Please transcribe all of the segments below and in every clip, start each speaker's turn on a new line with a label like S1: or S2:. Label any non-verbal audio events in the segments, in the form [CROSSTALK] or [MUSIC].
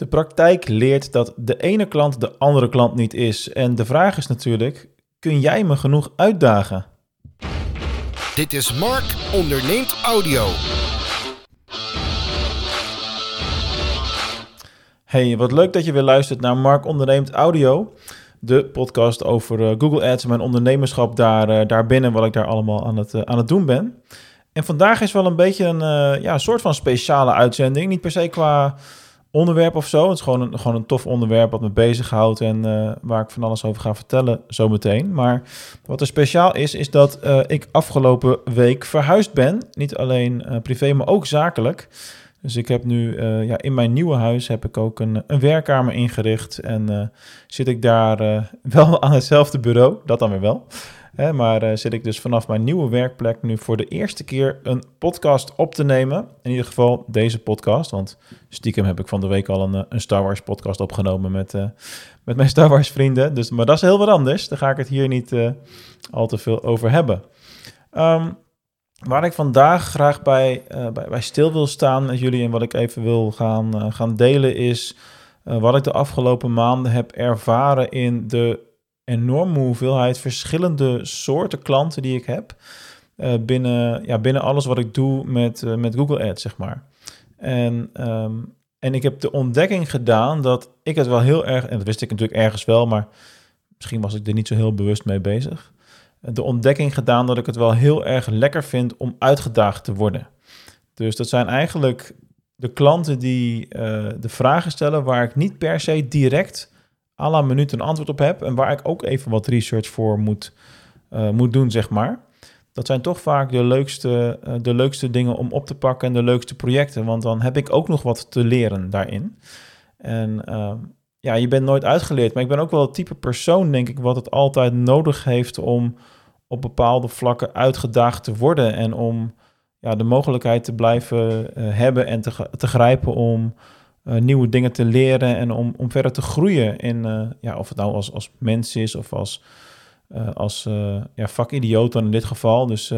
S1: De praktijk leert dat de ene klant de andere klant niet is. En de vraag is natuurlijk: kun jij me genoeg uitdagen?
S2: Dit is Mark onderneemt audio.
S1: Hey, wat leuk dat je weer luistert naar Mark onderneemt audio. De podcast over eh, Google Ads en mijn ondernemerschap daar, uh, daarbinnen, wat ik daar allemaal aan het, uh, aan het doen ben. En vandaag is wel een beetje een ja, soort van speciale uitzending. Niet per se qua onderwerp of zo. Het is gewoon een, gewoon een tof onderwerp wat me bezighoudt en uh, waar ik van alles over ga vertellen zometeen. Maar wat er speciaal is, is dat uh, ik afgelopen week verhuisd ben. Niet alleen uh, privé, maar ook zakelijk. Dus ik heb nu ja, in mijn nieuwe huis heb ik ook een, een werkkamer ingericht. En zit ik daar [LAUGHS] wel aan hetzelfde bureau, dat dan weer wel. Maar uh, zit ik dus vanaf mijn nieuwe werkplek nu voor de eerste keer een podcast op te nemen. In ieder geval deze podcast, want stiekem heb ik van de week al een, eh, een Star Wars podcast opgenomen met, uh, met mijn Star Wars vrienden. Dus, maar dat is heel wat anders, daar ga ik het hier niet al te veel over hebben. Um, waar ik vandaag graag bij, bij, bij, stil wil staan met jullie en wat ik even wil gaan, gaan delen is... wat ik de afgelopen maanden heb ervaren in de enorme hoeveelheid verschillende soorten klanten die ik heb. Uh, binnen, ja, binnen alles wat ik doe met, uh, met Google Ads, zeg maar. En, um, en ik heb de ontdekking gedaan dat ik het wel heel erg, en dat wist ik natuurlijk ergens wel, maar misschien was ik er niet zo heel bewust mee bezig. De ontdekking gedaan dat ik het wel heel erg lekker vind om uitgedaagd te worden. Dus dat zijn eigenlijk de klanten die uh, de vragen stellen waar ik niet per se direct à la een antwoord op heb en waar ik ook even wat research voor moet, uh, moet doen, zeg maar. Dat zijn toch vaak de leukste, uh, de leukste dingen om op te pakken en de leukste projecten, want dan heb ik ook nog wat te leren daarin. En uh, ja, je bent nooit uitgeleerd, maar ik ben ook wel het type persoon, denk ik, wat het altijd nodig heeft om op bepaalde vlakken uitgedaagd te worden en om ja, de mogelijkheid te blijven uh, hebben en te, te grijpen om nieuwe dingen te leren en om, om verder te groeien in, uh, ja, of het nou als, als mens is of als, uh, als ja, vakidioot dan in dit geval. Dus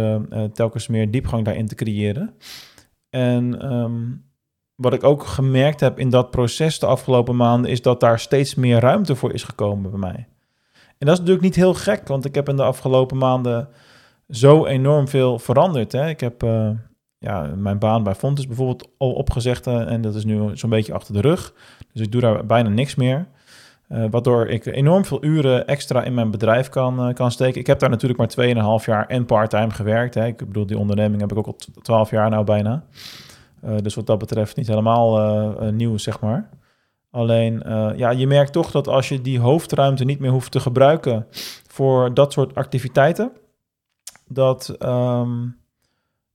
S1: telkens meer diepgang daarin te creëren. En um, wat ik ook gemerkt heb in dat proces de afgelopen maanden, is dat daar steeds meer ruimte voor is gekomen bij mij. En dat is natuurlijk niet heel gek, want ik heb in de afgelopen maanden zo enorm veel veranderd. Hè. Ik heb ja, mijn baan bij Font is bijvoorbeeld al opgezegd en dat is nu zo'n beetje achter de rug. Dus ik doe daar bijna niks meer. Uh, waardoor ik enorm veel uren extra in mijn bedrijf kan, uh, kan steken. Ik heb daar natuurlijk maar 2,5 jaar en part-time gewerkt. Hè. Ik bedoel, die onderneming heb ik ook al 12 jaar nou bijna. Dus wat dat betreft niet helemaal nieuw, zeg maar. Alleen, ja, je merkt toch dat als je die hoofdruimte niet meer hoeft te gebruiken voor dat soort activiteiten, dat... Um,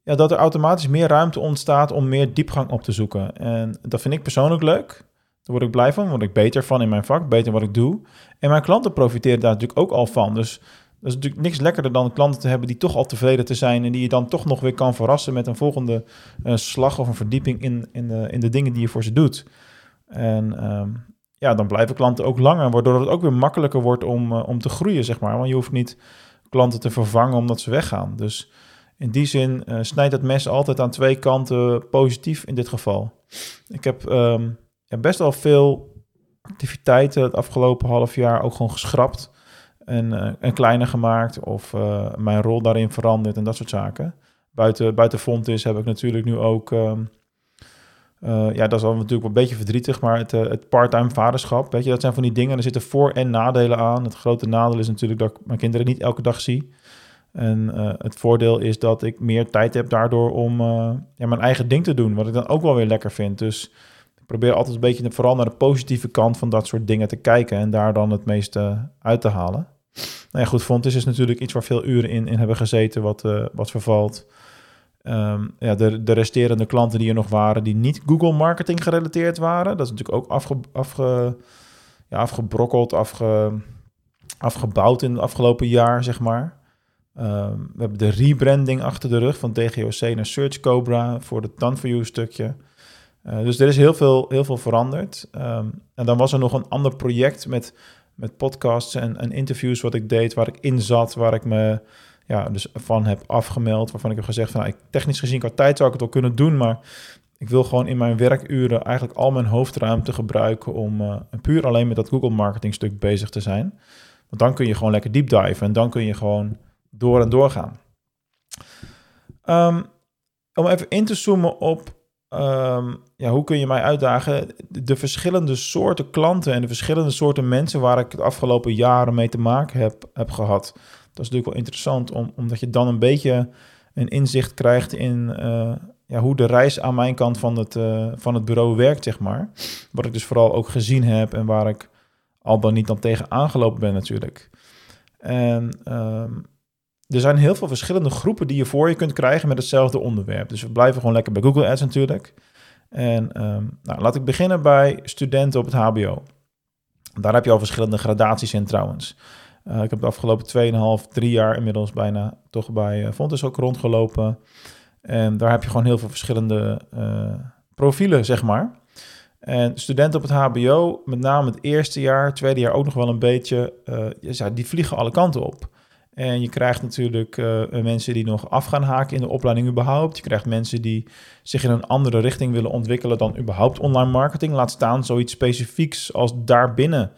S1: ja, dat er automatisch meer ruimte ontstaat om meer diepgang op te zoeken. En dat vind ik persoonlijk leuk. Daar word ik blij van, word ik beter van in mijn vak, beter wat ik doe. En mijn klanten profiteren daar natuurlijk ook al van. Dus dat is natuurlijk niks lekkerder dan klanten te hebben die toch al tevreden te zijn en die je dan toch nog weer kan verrassen met een volgende uh, slag of een verdieping in, in, de, in de dingen die je voor ze doet. En um, ja, dan blijven klanten ook langer, waardoor het ook weer makkelijker wordt om, uh, om te groeien, zeg maar. Want je hoeft niet klanten te vervangen omdat ze weggaan. Dus in die zin uh, snijdt het mes altijd aan twee kanten positief in dit geval. Ik heb ja, best wel veel activiteiten het afgelopen half jaar ook gewoon geschrapt en, uh, en kleiner gemaakt of uh, mijn rol daarin veranderd en dat soort zaken. Buiten, buiten Fontis heb ik natuurlijk nu ook, um, ja, dat is al natuurlijk wel een beetje verdrietig, maar het, het part-time vaderschap, weet je, dat zijn van die dingen, er zitten voor- en nadelen aan. Het grote nadeel is natuurlijk dat ik mijn kinderen niet elke dag zie. En uh, het voordeel is dat ik meer tijd heb daardoor om uh, ja, mijn eigen ding te doen, wat ik dan ook wel weer lekker vind. Dus ik probeer altijd een beetje vooral naar de positieve kant van dat soort dingen te kijken en daar dan het meeste uit te halen. Nou ja, goed, Fontis is natuurlijk iets waar veel uren in, in hebben gezeten, wat, uh, wat vervalt. Um, ja, de, de resterende klanten die er nog waren, die niet Google marketing gerelateerd waren, dat is natuurlijk ook ja, afgebrokkeld, afge, afgebouwd in het afgelopen jaar, zeg maar. Um, we hebben de rebranding achter de rug van DGOC naar Search Cobra voor het Done for You stukje. Uh, dus er is heel veel, heel veel veranderd. Um, en dan was er nog een ander project met, met podcasts en, interviews wat ik deed, waar ik in zat, waar ik me ja, dus van heb afgemeld, waarvan ik heb gezegd van nou, technisch gezien qua tijd zou ik het wel kunnen doen, maar ik wil gewoon in mijn werkuren eigenlijk al mijn hoofdruimte gebruiken om uh, puur alleen met dat Google marketing stuk bezig te zijn. Want dan kun je gewoon lekker deep dive en dan kun je gewoon door en door gaan. Ehm, om even in te zoomen op ehm, ja, hoe kun je mij uitdagen? De verschillende soorten klanten en de verschillende soorten mensen waar ik de afgelopen jaren mee te maken heb, heb gehad. Dat is natuurlijk wel interessant, om, omdat je dan een beetje een inzicht krijgt in eh, ja, hoe de reis aan mijn kant van het, uh, van het bureau werkt, zeg maar. Wat ik dus vooral ook gezien heb en waar ik al dan niet dan tegen aangelopen ben natuurlijk. En ehm, er zijn heel veel verschillende groepen die je voor je kunt krijgen met hetzelfde onderwerp. Dus we blijven gewoon lekker bij Google Ads natuurlijk. En ehm, nou, laat ik beginnen bij studenten op het HBO. Daar heb je al verschillende gradaties in trouwens. Uh, ik heb de afgelopen 2,5, 3 jaar inmiddels bijna toch bij uh, Fontes ook rondgelopen. En daar heb je gewoon heel veel verschillende uh, profielen, zeg maar. En studenten op het HBO, met name het eerste jaar, tweede jaar ook nog wel een beetje, ja, die vliegen alle kanten op. En je krijgt natuurlijk uh, mensen die nog af gaan haken in de opleiding überhaupt. Je krijgt mensen die zich in een andere richting willen ontwikkelen dan überhaupt online marketing. Laat staan zoiets specifieks als daarbinnen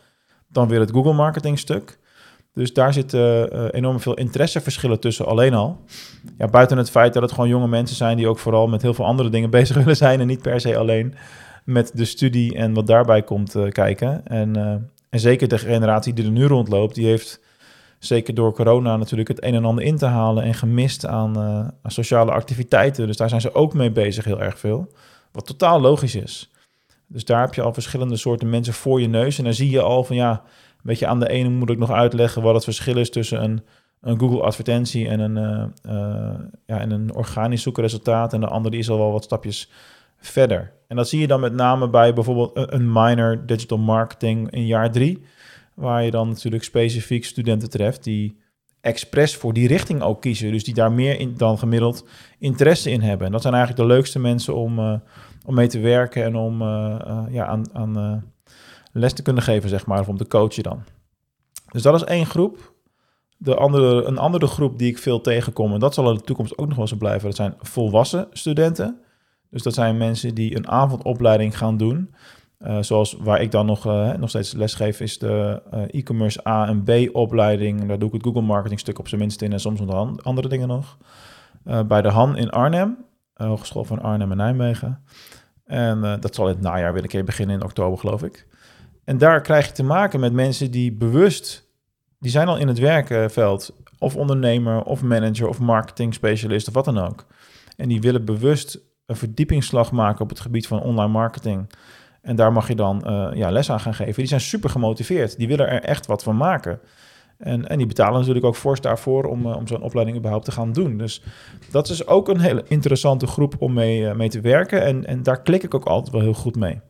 S1: dan weer het Google marketing stuk. Dus daar zitten uh, enorm veel interesseverschillen tussen alleen al. Ja, buiten het feit dat het gewoon jonge mensen zijn die ook vooral met heel veel andere dingen [LAUGHS] bezig willen zijn en niet per se alleen met de studie en wat daarbij komt uh, kijken. En, en zeker de generatie die er nu rondloopt, die heeft zeker door corona natuurlijk het een en ander in te halen en gemist aan, uh, aan, sociale activiteiten. Dus daar zijn ze ook mee bezig heel erg veel. Wat totaal logisch is. Dus daar heb je al verschillende soorten mensen voor je neus. En dan zie je al van ja, weet je, aan de ene moet ik nog uitleggen wat het verschil is tussen een, een Google advertentie en een, uh, uh, ja, en een organisch zoekresultaat. En de andere is al wel wat stapjes verder. En dat zie je dan met name bij bijvoorbeeld een minor digital marketing in jaar drie Waar je dan natuurlijk specifiek studenten treft die expres voor die richting ook kiezen. Dus die daar meer in, dan gemiddeld interesse in hebben. En dat zijn eigenlijk de leukste mensen om, uh, om mee te werken en om uh, uh, ja, aan, aan les te kunnen geven, zeg maar, of om te coachen dan. Dus dat is één groep. De andere, een andere groep die ik veel tegenkom, en dat zal in de toekomst ook nog wel zo blijven, dat zijn volwassen studenten. Dus dat zijn mensen die een avondopleiding gaan doen. Uh, zoals waar ik dan nog, uh, nog steeds lesgeef, is de uh, e-commerce A en B opleiding. Daar doe ik het Google marketing stuk op zijn minst in en soms nog andere dingen nog. bij de Han in Arnhem, Hogeschool van Arnhem en Nijmegen. En dat zal in het najaar weer een keer beginnen in oktober, geloof ik. En daar krijg je te maken met mensen die bewust, die zijn al in het werkveld, of ondernemer, of manager, of marketing specialist, of wat dan ook. En die willen bewust een verdiepingsslag maken op het gebied van online marketing. En daar mag je dan uh, ja, les aan gaan geven. Die zijn super gemotiveerd. Die willen er echt wat van maken. En, en die betalen natuurlijk ook fors daarvoor om, uh, om zo'n opleiding überhaupt te gaan doen. Dus dat is ook een hele interessante groep om mee, uh, mee te werken. En, en daar klik ik ook altijd wel heel goed mee.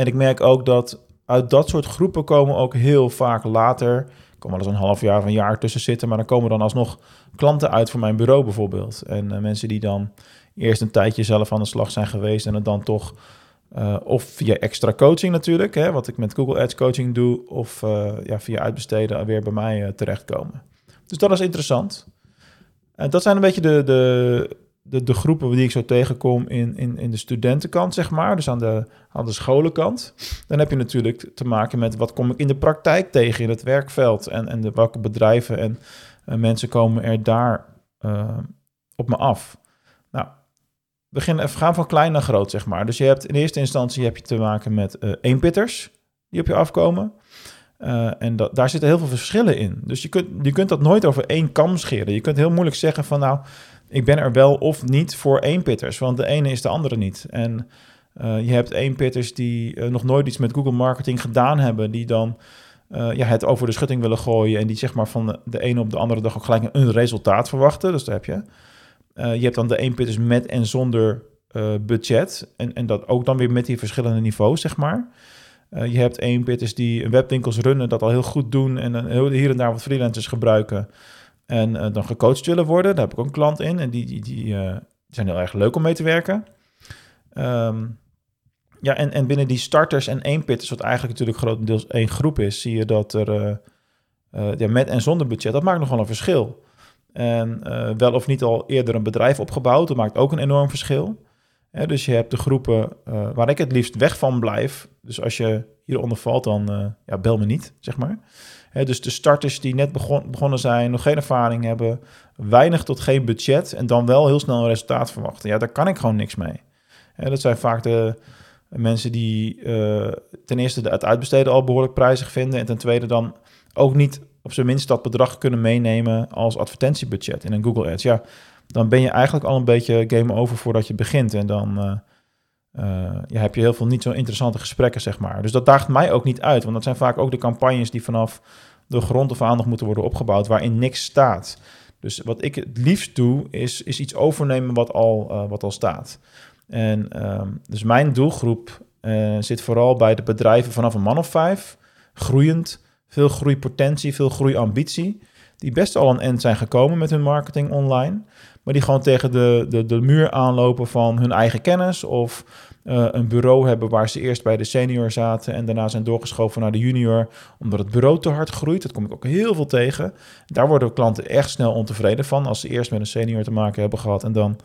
S1: en ik merk ook dat uit dat soort groepen komen ook heel vaak later... Er kan wel eens een half jaar of een jaar tussen zitten... maar dan komen dan alsnog klanten uit voor mijn bureau bijvoorbeeld. En mensen die dan eerst een tijdje zelf aan de slag zijn geweest en het dan toch uh, of via extra coaching natuurlijk, hè, wat ik met Google Ads coaching doe, of uh, ja, via uitbesteden weer bij mij uh, terechtkomen. Dus dat is interessant. Dat zijn een beetje de, de, de, de, groepen die ik zo tegenkom in, in, in de studentenkant, zeg maar. Dus aan de, aan de scholenkant. Dan heb je natuurlijk te maken met wat kom ik in de praktijk tegen in het werkveld en, en de, welke bedrijven en mensen komen er daar op me af beginnen, gaan van klein naar groot, zeg maar. Dus je hebt in eerste instantie heb je te maken met uh, eenpitters die op je afkomen. Uh, en dat, daar zitten heel veel verschillen in. Dus je kunt, je kunt dat nooit over één kam scheren. Je kunt heel moeilijk zeggen van nou, ik ben er wel of niet voor eenpitters. Want de ene is de andere niet. En uh, je hebt eenpitters die nog nooit iets met Google marketing gedaan hebben. Die dan het over de schutting willen gooien. En die zeg maar van de ene op de andere dag ook gelijk een resultaat verwachten. Dus daar heb je. Uh, je hebt dan de eenpitters met en zonder uh, budget. En, en dat ook dan weer met die verschillende niveaus, zeg maar. Uh, je hebt eenpitters die webwinkels runnen, dat al heel goed doen. En dan heel, hier en daar wat freelancers gebruiken. En dan gecoacht willen worden. Daar heb ik ook een klant in. En die, die, die zijn heel erg leuk om mee te werken. Um, ja, en, en binnen die starters en eenpitters, wat eigenlijk natuurlijk grotendeels één groep is, zie je dat er ja, met en zonder budget, dat maakt nogal een verschil. En uh, wel of niet al eerder een bedrijf opgebouwd, dat maakt ook een enorm verschil. Dus je hebt de groepen uh, waar ik het liefst weg van blijf. Dus als je hieronder valt, dan uh, ja, bel me niet, zeg maar. Dus de starters die net begon, begonnen zijn, nog geen ervaring hebben, weinig tot geen budget en dan wel heel snel een resultaat verwachten. Ja, daar kan ik gewoon niks mee. Dat zijn vaak de mensen die ten eerste het uitbesteden al behoorlijk prijzig vinden en ten tweede dan ook niet op zijn minst dat bedrag kunnen meenemen als advertentiebudget in een Google Ads. Ja, dan ben je eigenlijk al een beetje game over voordat je begint. En dan uh, ja, heb je heel veel niet zo interessante gesprekken, zeg maar. Dus dat daagt mij ook niet uit, want dat zijn vaak ook de campagnes die vanaf de grond of aan nog moeten worden opgebouwd, waarin niks staat. Dus wat ik het liefst doe, is, is iets overnemen wat al, uh, wat al staat. En um, dus mijn doelgroep zit vooral bij de bedrijven vanaf een man of vijf, groeiend, veel groeipotentie, veel groeiambitie, die best al een end zijn gekomen met hun marketing online, maar die gewoon tegen de, de, de muur aanlopen van hun eigen kennis of uh, een bureau hebben waar ze eerst bij de senior zaten en daarna zijn doorgeschoven naar de junior, omdat het bureau te hard groeit. Dat kom ik ook heel veel tegen. Daar worden klanten echt snel ontevreden van als ze eerst met een senior te maken hebben gehad en dan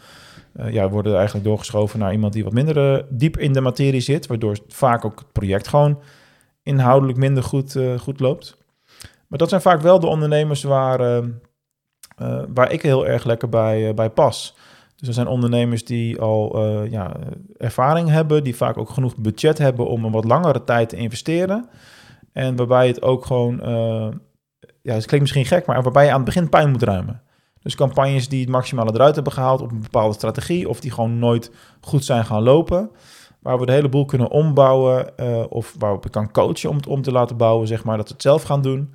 S1: uh, ja, worden eigenlijk doorgeschoven naar iemand die wat minder uh, diep in de materie zit, waardoor vaak ook het project gewoon inhoudelijk minder goed, uh, goed loopt. Maar dat zijn vaak wel de ondernemers waar, uh, uh, waar ik heel erg lekker bij, bij pas. Dus er zijn ondernemers die al ja, ervaring hebben, die vaak ook genoeg budget hebben om een wat langere tijd te investeren. En waarbij het ook gewoon, ja, het klinkt misschien gek, maar waarbij je aan het begin pijn moet ruimen. Dus campagnes die het maximale eruit hebben gehaald op een bepaalde strategie, of die gewoon nooit goed zijn gaan lopen waar we de hele boel kunnen ombouwen uh, of waarop ik kan coachen om het om te laten bouwen, zeg maar, dat we het zelf gaan doen.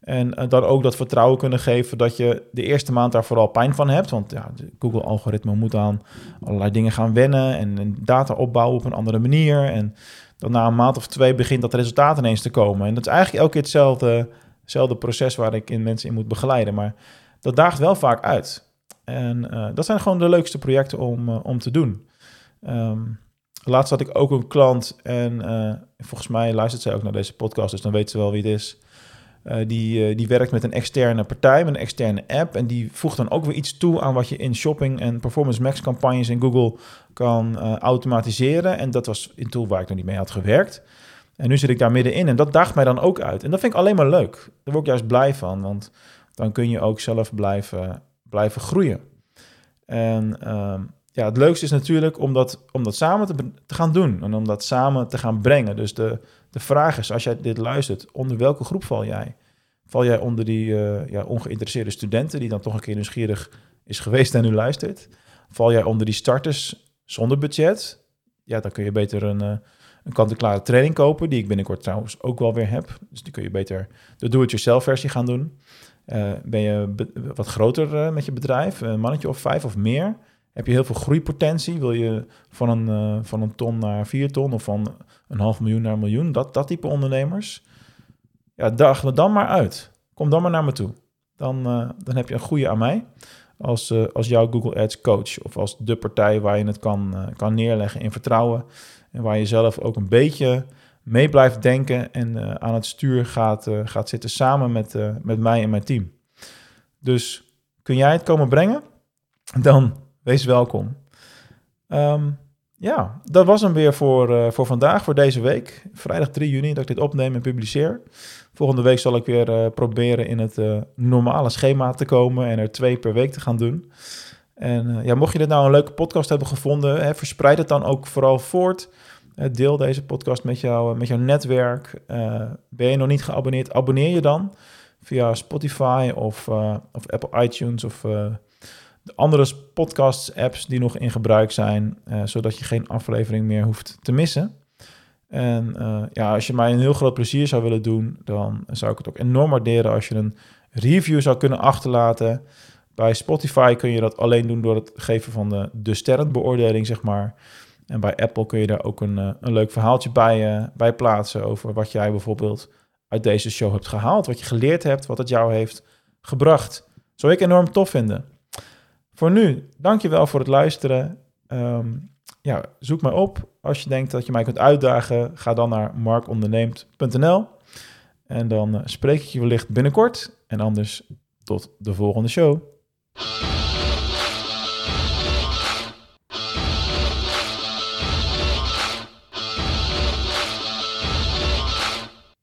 S1: En uh, dan ook dat vertrouwen kunnen geven dat je de eerste maand daar vooral pijn van hebt. Want ja, Google-algoritme moet aan allerlei dingen gaan wennen en, data opbouwen op een andere manier. En dan na een maand of twee begint dat resultaat ineens te komen. En dat is eigenlijk elke keer hetzelfde, proces waar ik in mensen in moet begeleiden. Maar dat daagt wel vaak uit. En uh, dat zijn gewoon de leukste projecten om, om te doen. Um, Laatst had ik ook een klant en uh, volgens mij luistert zij ook naar deze podcast, dus dan weet ze wel wie het is. Uh, die, uh, die werkt met een externe partij, met een externe app. En die voegt dan ook weer iets toe aan wat je in shopping en performance max campagnes in Google kan automatiseren. En dat was een tool waar ik nog niet mee had gewerkt. En nu zit ik daar middenin en dat daagt mij dan ook uit. En dat vind ik alleen maar leuk. Daar word ik juist blij van, want dan kun je ook zelf blijven, blijven groeien. En uh, ja, het leukste is natuurlijk om dat, om dat samen te, gaan doen en om dat samen te gaan brengen. Dus de, de vraag is, als jij dit luistert, onder welke groep val jij? Val jij onder die uh, ja, ongeïnteresseerde studenten die dan toch een keer nieuwsgierig is geweest en nu luistert? Val jij onder die starters zonder budget? Ja, dan kun je beter een, uh, een kant-en-klare training kopen, die ik binnenkort trouwens ook wel weer heb. Dus die kun je beter de do-it-yourself versie gaan doen. Uh, ben je wat groter met je bedrijf, een mannetje of vijf of meer heb je heel veel groeipotentie. Wil je van een, uh, van een ton naar vier ton of van een half miljoen naar een miljoen, dat, dat type ondernemers. Ja, daag me dan maar uit. Kom dan maar naar me toe. Dan, uh, dan heb je een goede aan mij als, uh, als jouw Google Ads coach of als de partij waar je het kan, kan neerleggen in vertrouwen en waar je zelf ook een beetje mee blijft denken en aan het stuur gaat, gaat zitten samen met, met mij en mijn team. Dus kun jij het komen brengen? Dan Wees welkom. Um, ja, dat was hem weer voor, uh, voor vandaag, voor deze week. Vrijdag 3 juni dat ik dit opneem en publiceer. Volgende week zal ik weer uh, proberen in het uh, normale schema te komen en er twee per week te gaan doen. En ja, mocht je dit nou een leuke podcast hebben gevonden, hè, verspreid het dan ook vooral voort. deel deze podcast met, jou, met jouw netwerk. ben je nog niet geabonneerd, abonneer je dan via Spotify of, of Apple iTunes of de andere podcasts, apps die nog in gebruik zijn, uh, zodat je geen aflevering meer hoeft te missen. En uh, ja, als je mij een heel groot plezier zou willen doen, dan zou ik het ook enorm waarderen als je een review zou kunnen achterlaten. Bij Spotify kun je dat alleen doen door het geven van de, de sterrenbeoordeling, zeg maar. En bij Apple kun je daar ook een, uh, een leuk verhaaltje bij, bij plaatsen over wat jij bijvoorbeeld uit deze show hebt gehaald, wat je geleerd hebt, wat het jou heeft gebracht. Zou ik enorm tof vinden. Voor nu, dankjewel voor het luisteren. Um, ja, zoek mij op. Als je denkt dat je mij kunt uitdagen, ga dan naar markonderneemt.nl. En dan uh, spreek ik je wellicht binnenkort. En anders tot de volgende show.